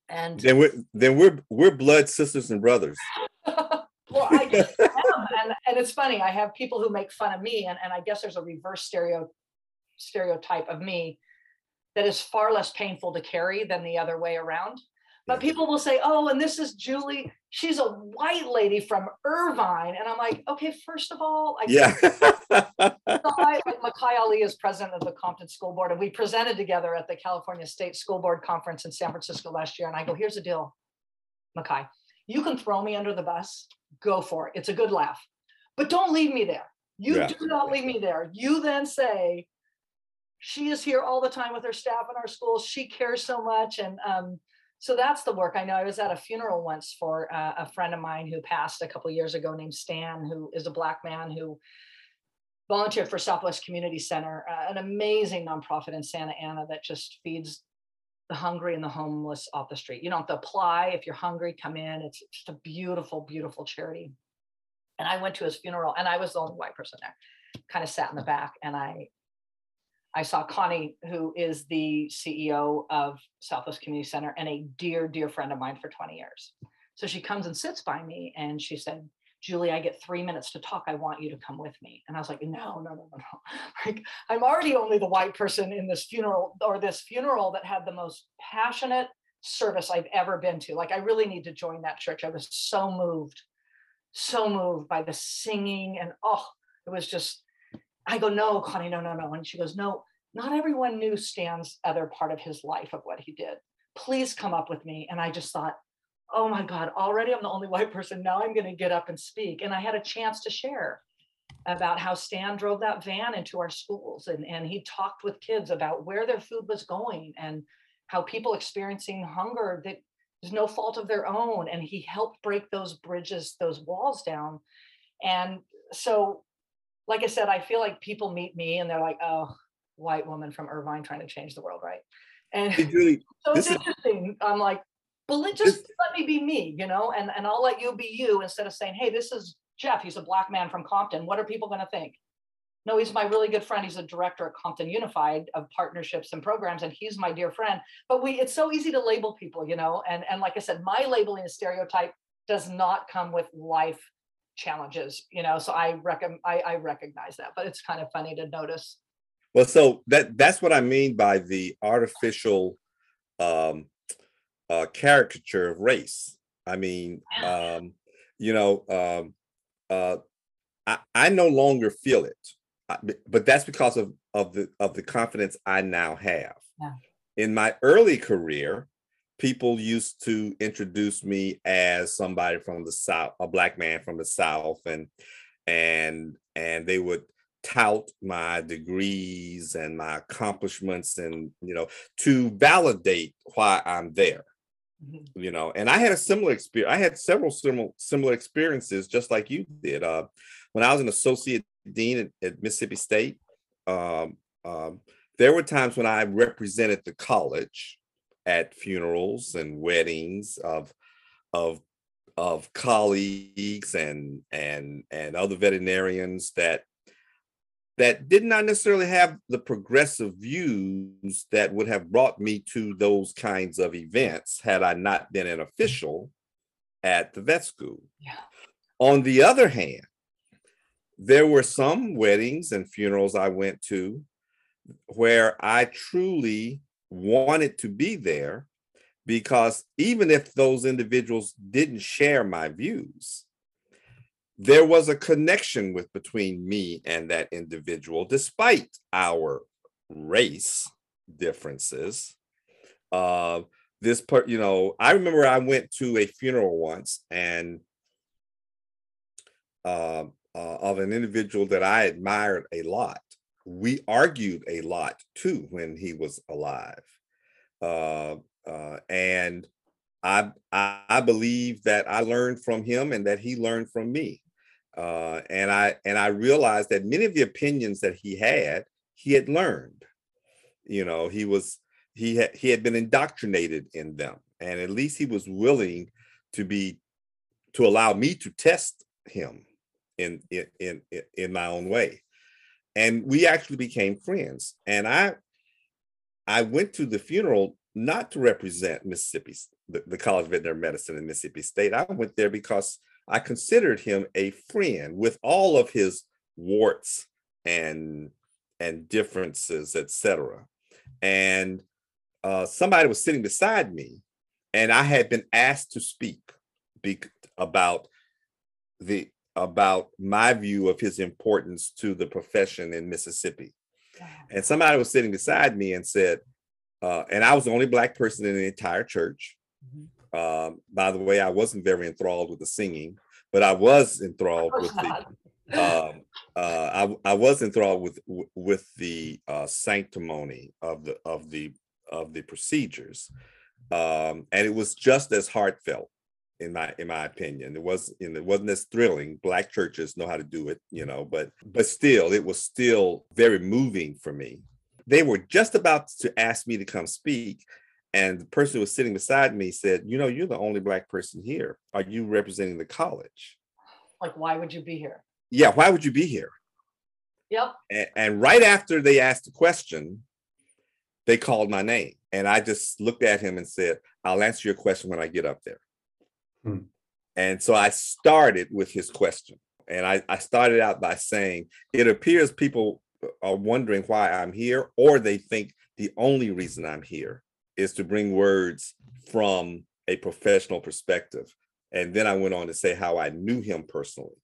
And then we're then we're we're blood sisters and brothers. well, I guess am. And, and it's funny, I have people who make fun of me, and, and I guess there's a reverse stereo stereotype of me that is far less painful to carry than the other way around. But people will say, oh, and this is Julie. She's a white lady from Irvine. And I'm like, okay, first of all, I yeah. Like Micah Ali is president of the Compton School Board, and we presented together at the California State School Board Conference in San Francisco last year. And I go, here's the deal, Makai. You can throw me under the bus, go for it. It's a good laugh. But don't leave me there. You yeah. do not leave me there. You then say, she is here all the time with her staff in our schools. She cares so much. And um, so that's the work. I know i was at a funeral once for uh, a friend of mine who passed a couple years ago named stan who is a black man who volunteered for southwest community center uh, an amazing nonprofit in santa ana that just feeds the hungry and the homeless off the street. You don't have to apply. If you're hungry come in. It's just a beautiful beautiful charity. And i went to his funeral and i was the only white person there. Kind of sat in the back and i I saw Connie, who is the CEO of Southwest Community Center and a dear, dear friend of mine for 20 years. So she comes and sits by me and she said, Julie, I get three minutes to talk. I want you to come with me. And I was like, no, no, no, no, no. Like, I'm already only the white person in this funeral or this funeral that had the most passionate service I've ever been to. Like, I really need to join that church. I was so moved, so moved by the singing. And oh, it was just I go, no, Connie, no, no, no. And she goes, no, not everyone knew Stan's other part of his life of what he did. Please come up with me. And I just thought, oh my God, already I'm the only white person. Now I'm going to get up and speak. And I had a chance to share about how Stan drove that van into our schools and, and he talked with kids about where their food was going and how people experiencing hunger that is no fault of their own. And he helped break those bridges, those walls down. And so like I said, I feel like people meet me and they're like, oh, white woman from Irvine trying to change the world, right? And hey, Julie, so it's interesting. Is, I'm like, but let just this, let me be me, you know, and, and I'll let you be you instead of saying, hey, this is Jeff. He's a black man from Compton. What are people going to think? No, he's my really good friend. He's a director at Compton Unified of partnerships and programs, and he's my dear friend. But we, it's so easy to label people, you know. And and like I said, my labeling a stereotype does not come with life challenges you know so i reckon I, I recognize that but it's kind of funny to notice. Well so that that's what i mean by the artificial um uh caricature of race. I mean um you know um uh i i no longer feel it but that's because of of the of the confidence i now have. Yeah. in my early career people used to introduce me as somebody from the south a black man from the south and and and they would tout my degrees and my accomplishments and you know to validate why i'm there mm-hmm. you know and i had a similar experience i had several similar similar experiences just like you did uh when i was an associate dean at, at mississippi state um, um, there were times when i represented the college at funerals and weddings of of of colleagues and and and other veterinarians that that did not necessarily have the progressive views that would have brought me to those kinds of events had I not been an official at the vet school. Yeah. On the other hand, there were some weddings and funerals I went to where I truly wanted to be there because even if those individuals didn't share my views, there was a connection with between me and that individual, despite our race differences. Uh, this part, you know, I remember I went to a funeral once and uh, uh, of an individual that I admired a lot. We argued a lot too when he was alive. Uh, uh, and I, I, I believe that I learned from him and that he learned from me. Uh, and I and I realized that many of the opinions that he had, he had learned. You know, he was he had he had been indoctrinated in them, and at least he was willing to be to allow me to test him in in in, in my own way. And we actually became friends. And I I went to the funeral not to represent Mississippi, the, the College of Veterinary Medicine in Mississippi State. I went there because I considered him a friend with all of his warts and and differences, etc. And uh, somebody was sitting beside me, and I had been asked to speak be- about the about my view of his importance to the profession in Mississippi. And somebody was sitting beside me and said, uh, and I was the only black person in the entire church. Mm-hmm. Um, by the way, I wasn't very enthralled with the singing, but I was enthralled with the. Um, uh, I, I was enthralled with with the uh, sanctimony of the of the of the procedures, um, and it was just as heartfelt in my in my opinion. It was know, it wasn't as thrilling. Black churches know how to do it, you know, but but still, it was still very moving for me they were just about to ask me to come speak. And the person who was sitting beside me said, You know, you're the only Black person here. Are you representing the college? Like, why would you be here? Yeah, why would you be here? Yep. And, and right after they asked the question, they called my name. And I just looked at him and said, I'll answer your question when I get up there. Hmm. And so I started with his question. And I, I started out by saying, It appears people are wondering why I'm here, or they think the only reason I'm here is to bring words from a professional perspective. And then I went on to say how I knew him personally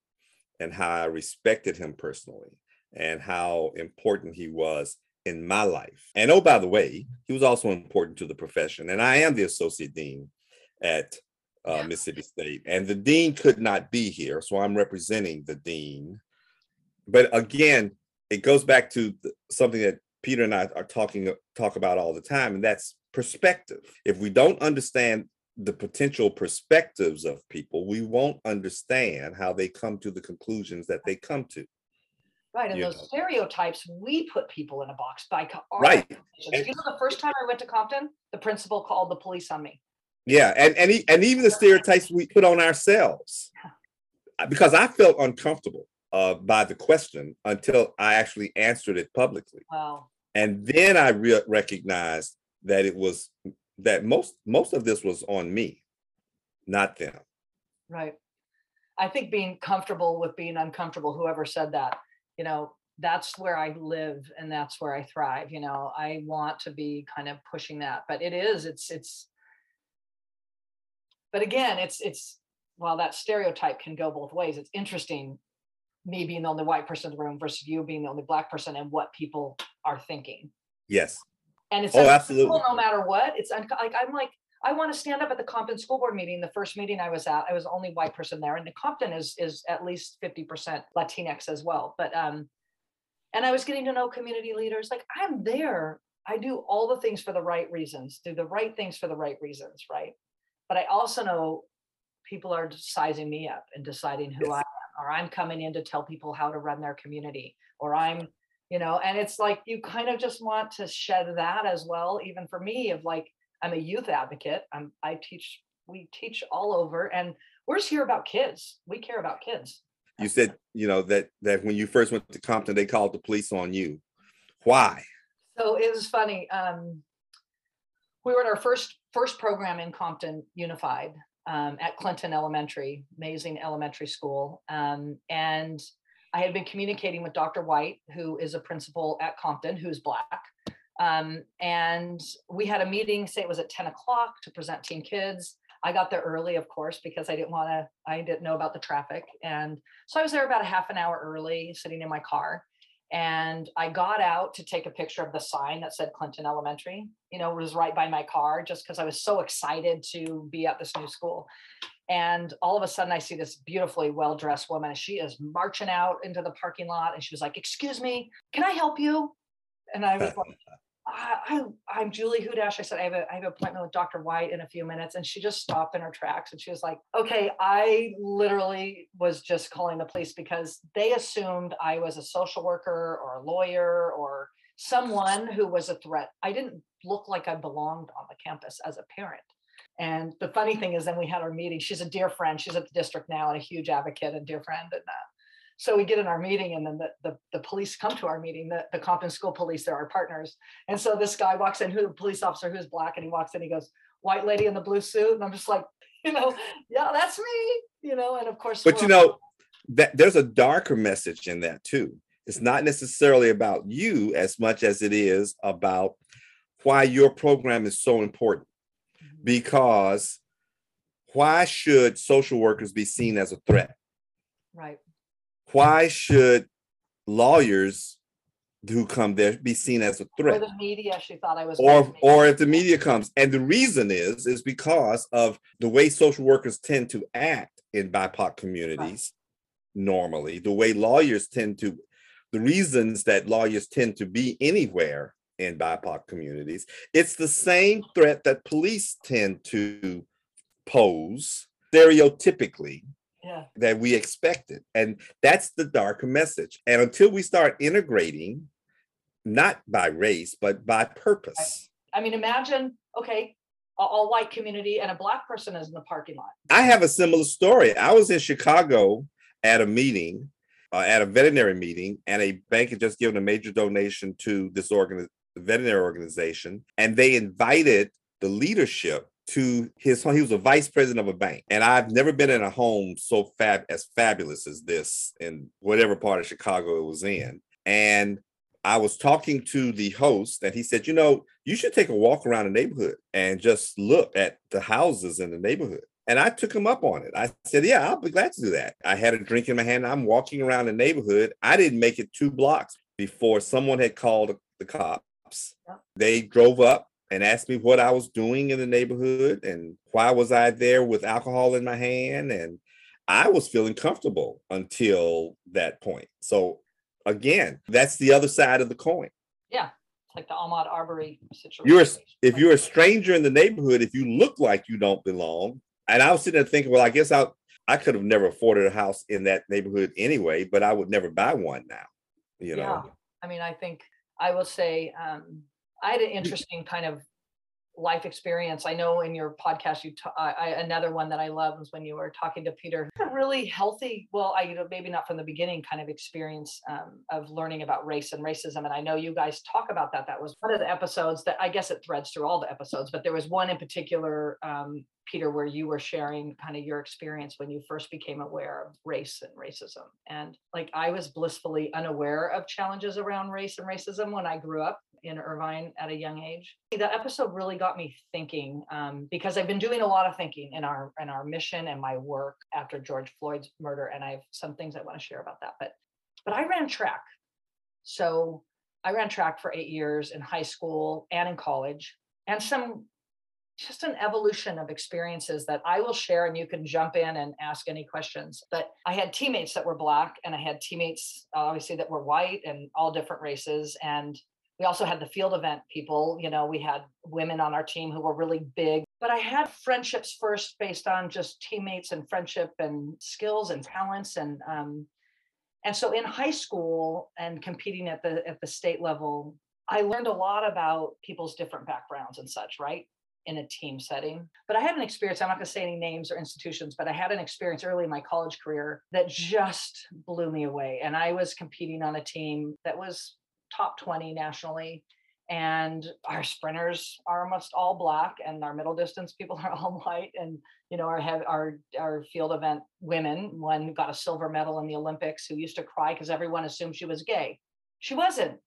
and how I respected him personally and how important he was in my life. And oh, by the way, he was also important to the profession. And I am the associate dean at uh, yeah. Mississippi State, and the dean could not be here. So I'm representing the dean. But again, it goes back to something that Peter and I are talking talk about all the time, and that's perspective. If we don't understand the potential perspectives of people, we won't understand how they come to the conclusions that they come to. Right, and those know. stereotypes, we put people in a box by right. You know, the first time I went to Compton, the principal called the police on me. Yeah, and and, he, and even the stereotypes we put on ourselves, because I felt uncomfortable uh, by the question until I actually answered it publicly. Wow. And then I re- recognized that it was that most most of this was on me, not them. Right. I think being comfortable with being uncomfortable, whoever said that, you know, that's where I live and that's where I thrive. You know, I want to be kind of pushing that, but it is, it's, it's, but again, it's, it's, while that stereotype can go both ways, it's interesting me being the only white person in the room versus you being the only black person and what people are thinking. Yes. And it's oh, absolutely. no matter what. It's like I'm like I want to stand up at the Compton school board meeting. The first meeting I was at, I was the only white person there, and the Compton is is at least fifty percent Latinx as well. But um, and I was getting to know community leaders. Like I'm there. I do all the things for the right reasons. Do the right things for the right reasons, right? But I also know people are sizing me up and deciding who yes. I am, or I'm coming in to tell people how to run their community, or I'm, you know, and it's like you kind of just want to shed that as well. Even for me, of like, I'm a youth advocate. I'm I teach, we teach all over, and we're just here about kids. We care about kids. You said, you know, that that when you first went to Compton, they called the police on you. Why? So it was funny. Um, we were at our first first program in Compton Unified, um, at Clinton Elementary, amazing elementary school. Um, and I had been communicating with Dr. White, who is a principal at Compton, who's Black. Um, and we had a meeting, say it was at 10 o'clock to present Team Kids. I got there early, of course, because I didn't want to, I didn't know about the traffic. And so I was there about a half an hour early, sitting in my car. And I got out to take a picture of the sign that said Clinton Elementary, you know, was right by my car just because I was so excited to be at this new school. And all of a sudden, I see this beautifully well dressed woman. She is marching out into the parking lot and she was like, Excuse me, can I help you? And I was like, I, am Julie Hudash. I said, I have, a, I have an appointment with Dr. White in a few minutes. And she just stopped in her tracks and she was like, okay, I literally was just calling the police because they assumed I was a social worker or a lawyer or someone who was a threat. I didn't look like I belonged on the campus as a parent. And the funny thing is, then we had our meeting. She's a dear friend. She's at the district now and a huge advocate and dear friend. And uh, so we get in our meeting and then the, the, the, police come to our meeting, the, the Compton School Police, they're our partners. And so this guy walks in, who the police officer who's black, and he walks in, he goes, white lady in the blue suit. And I'm just like, you know, yeah, that's me, you know, and of course. But you know, that there's a darker message in that too. It's not necessarily about you as much as it is about why your program is so important. Mm-hmm. Because why should social workers be seen as a threat? Right why should lawyers who come there be seen as a threat? Or the media, she thought I was. Or, or if the media comes, and the reason is is because of the way social workers tend to act in BIPOC communities. Right. Normally, the way lawyers tend to, the reasons that lawyers tend to be anywhere in BIPOC communities, it's the same threat that police tend to pose stereotypically yeah. that we expected. And that's the darker message. And until we start integrating, not by race, but by purpose. I mean, imagine, okay, all white community and a black person is in the parking lot. I have a similar story. I was in Chicago at a meeting, uh, at a veterinary meeting, and a bank had just given a major donation to this organ- veterinary organization, and they invited the leadership to his home. He was a vice president of a bank. And I've never been in a home so fab as fabulous as this in whatever part of Chicago it was in. And I was talking to the host, and he said, You know, you should take a walk around the neighborhood and just look at the houses in the neighborhood. And I took him up on it. I said, Yeah, I'll be glad to do that. I had a drink in my hand. I'm walking around the neighborhood. I didn't make it two blocks before someone had called the cops. They drove up and asked me what I was doing in the neighborhood and why was I there with alcohol in my hand and I was feeling comfortable until that point. So again, that's the other side of the coin. Yeah. It's like the Ahmaud Arbery situation. You're if you're a stranger in the neighborhood, if you look like you don't belong, and I was sitting there thinking, well, I guess I I could have never afforded a house in that neighborhood anyway, but I would never buy one now. You know. Yeah. I mean, I think I will say um, I had an interesting kind of life experience. I know in your podcast, you t- I, another one that I love was when you were talking to Peter. A really healthy, well, I you know maybe not from the beginning, kind of experience um, of learning about race and racism. And I know you guys talk about that. That was one of the episodes that I guess it threads through all the episodes, but there was one in particular um, Peter, where you were sharing kind of your experience when you first became aware of race and racism. And like I was blissfully unaware of challenges around race and racism when I grew up in Irvine at a young age. The episode really got me thinking um, because I've been doing a lot of thinking in our in our mission and my work after George Floyd's murder, and I have some things I want to share about that. But but I ran track, so I ran track for eight years in high school and in college, and some just an evolution of experiences that I will share and you can jump in and ask any questions. But I had teammates that were black and I had teammates obviously that were white and all different races and we also had the field event people you know we had women on our team who were really big but i had friendships first based on just teammates and friendship and skills and talents and um, and so in high school and competing at the at the state level i learned a lot about people's different backgrounds and such right in a team setting. But I had an experience, I'm not going to say any names or institutions, but I had an experience early in my college career that just blew me away. And I was competing on a team that was top 20 nationally. And our sprinters are almost all black, and our middle distance people are all white. And you know, our our our field event women, one got a silver medal in the Olympics, who used to cry because everyone assumed she was gay. She wasn't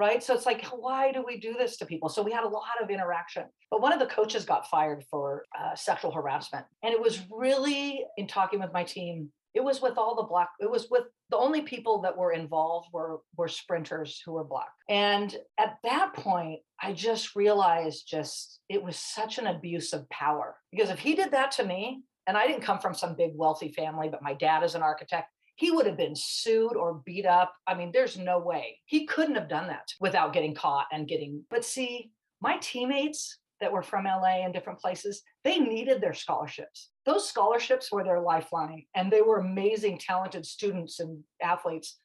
right? So it's like, why do we do this to people? So we had a lot of interaction. But one of the coaches got fired for uh, sexual harassment. And it was really in talking with my team, it was with all the black, it was with the only people that were involved were, were sprinters who were black. And at that point, I just realized just it was such an abuse of power. Because if he did that to me, and I didn't come from some big wealthy family, but my dad is an architect he would have been sued or beat up. I mean, there's no way he couldn't have done that without getting caught and getting. But see, my teammates that were from LA and different places, they needed their scholarships. Those scholarships were their lifeline, and they were amazing, talented students and athletes.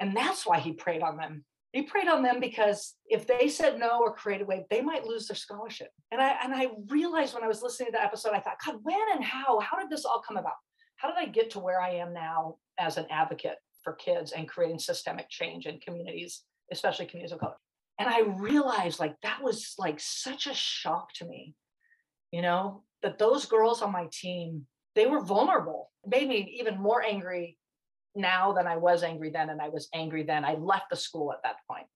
And that's why he preyed on them. He preyed on them because if they said no or created a way, they might lose their scholarship. And I and I realized when I was listening to the episode, I thought, God, when and how? How did this all come about? How did I get to where I am now as an advocate for kids and creating systemic change in communities, especially communities of color. And I realized like that was like such a shock to me, you know, that those girls on my team, they were vulnerable. It made me even more angry now than I was angry then. And I was angry then. I left the school at that point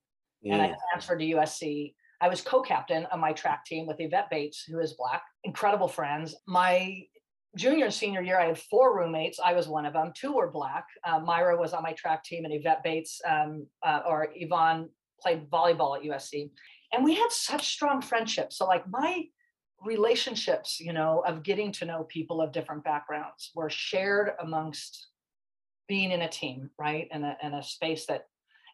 and I transferred to USC. I was co-captain of my track team with Yvette Bates, who is Black, incredible friends. My junior and senior year, I had four roommates. I was one of them. Two were black. Uh, Myra was on my track team, and Yvette Bates um, uh, or Yvonne played volleyball at USC. And we had such strong friendships. So, like my relationships, you know, of getting to know people of different backgrounds were shared amongst being in a team, right? In a, in a space that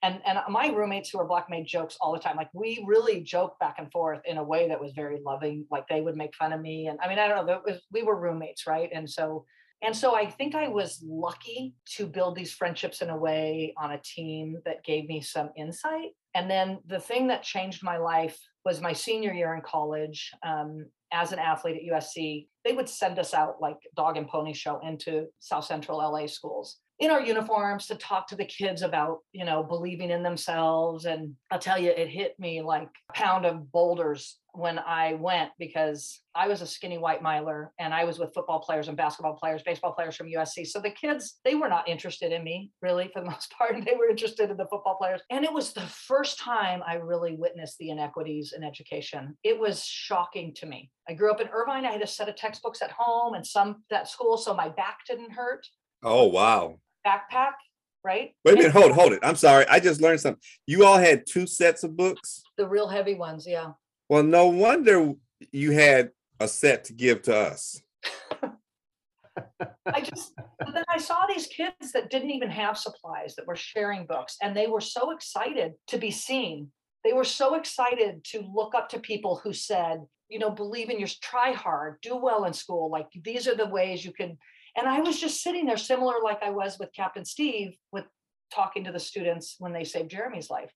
and and my roommates who are black made jokes all the time like we really joke back and forth in a way that was very loving like they would make fun of me and i mean i don't know that was, we were roommates right and so and so i think i was lucky to build these friendships in a way on a team that gave me some insight. And then the thing that changed my life was my senior year in college um, as an athlete at usc they would send us out like dog and pony show into south central la schools in our uniforms to talk to the kids about you know believing in themselves. And i'll tell you it hit me like a pound of boulders when i went because i was a skinny white miler and i was with football players and basketball players baseball players from usc so the kids they were not interested in me really for the most part. They were interested in the football players. And it was the first time i really witnessed the inequities in education. It was shocking to me. I grew up in irvine. I had a set of textbooks at home and some at school so my back didn't hurt. Oh wow backpack, right? Wait a minute, hold, hold it. I'm sorry. I just learned something. You all had two sets of books? The real heavy ones, yeah. Well, no wonder you had a set to give to us. I just then I saw these kids that didn't even have supplies that were sharing books and they were so excited to be seen. They were so excited to look up to people who said, you know, believe in your try hard, do well in school. Like these are the ways you can and I was just sitting there, similar like I was with Captain Steve, with talking to the students when they saved Jeremy's life.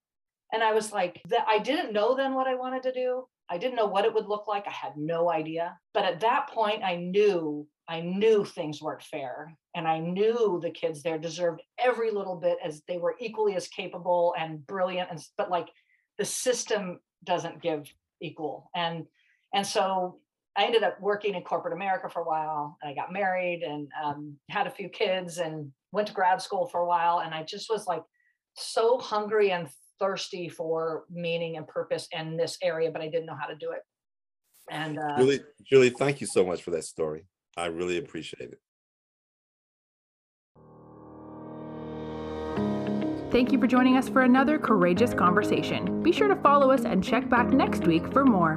And I was like, that I didn't know then what I wanted to do. I didn't know what it would look like. I had no idea. But at that point, I knew, I knew things weren't fair. And I knew the kids there deserved every little bit as they were equally as capable and brilliant. And but like the system doesn't give equal. And and so I ended up working in corporate America for a while and I got married and um, had a few kids and went to grad school for a while. And I just was like so hungry and thirsty for meaning and purpose in this area, but I didn't know how to do it. And uh, Julie, Julie, thank you so much for that story. I really appreciate it. Thank you for joining us for another courageous conversation. Be sure to follow us and check back next week for more.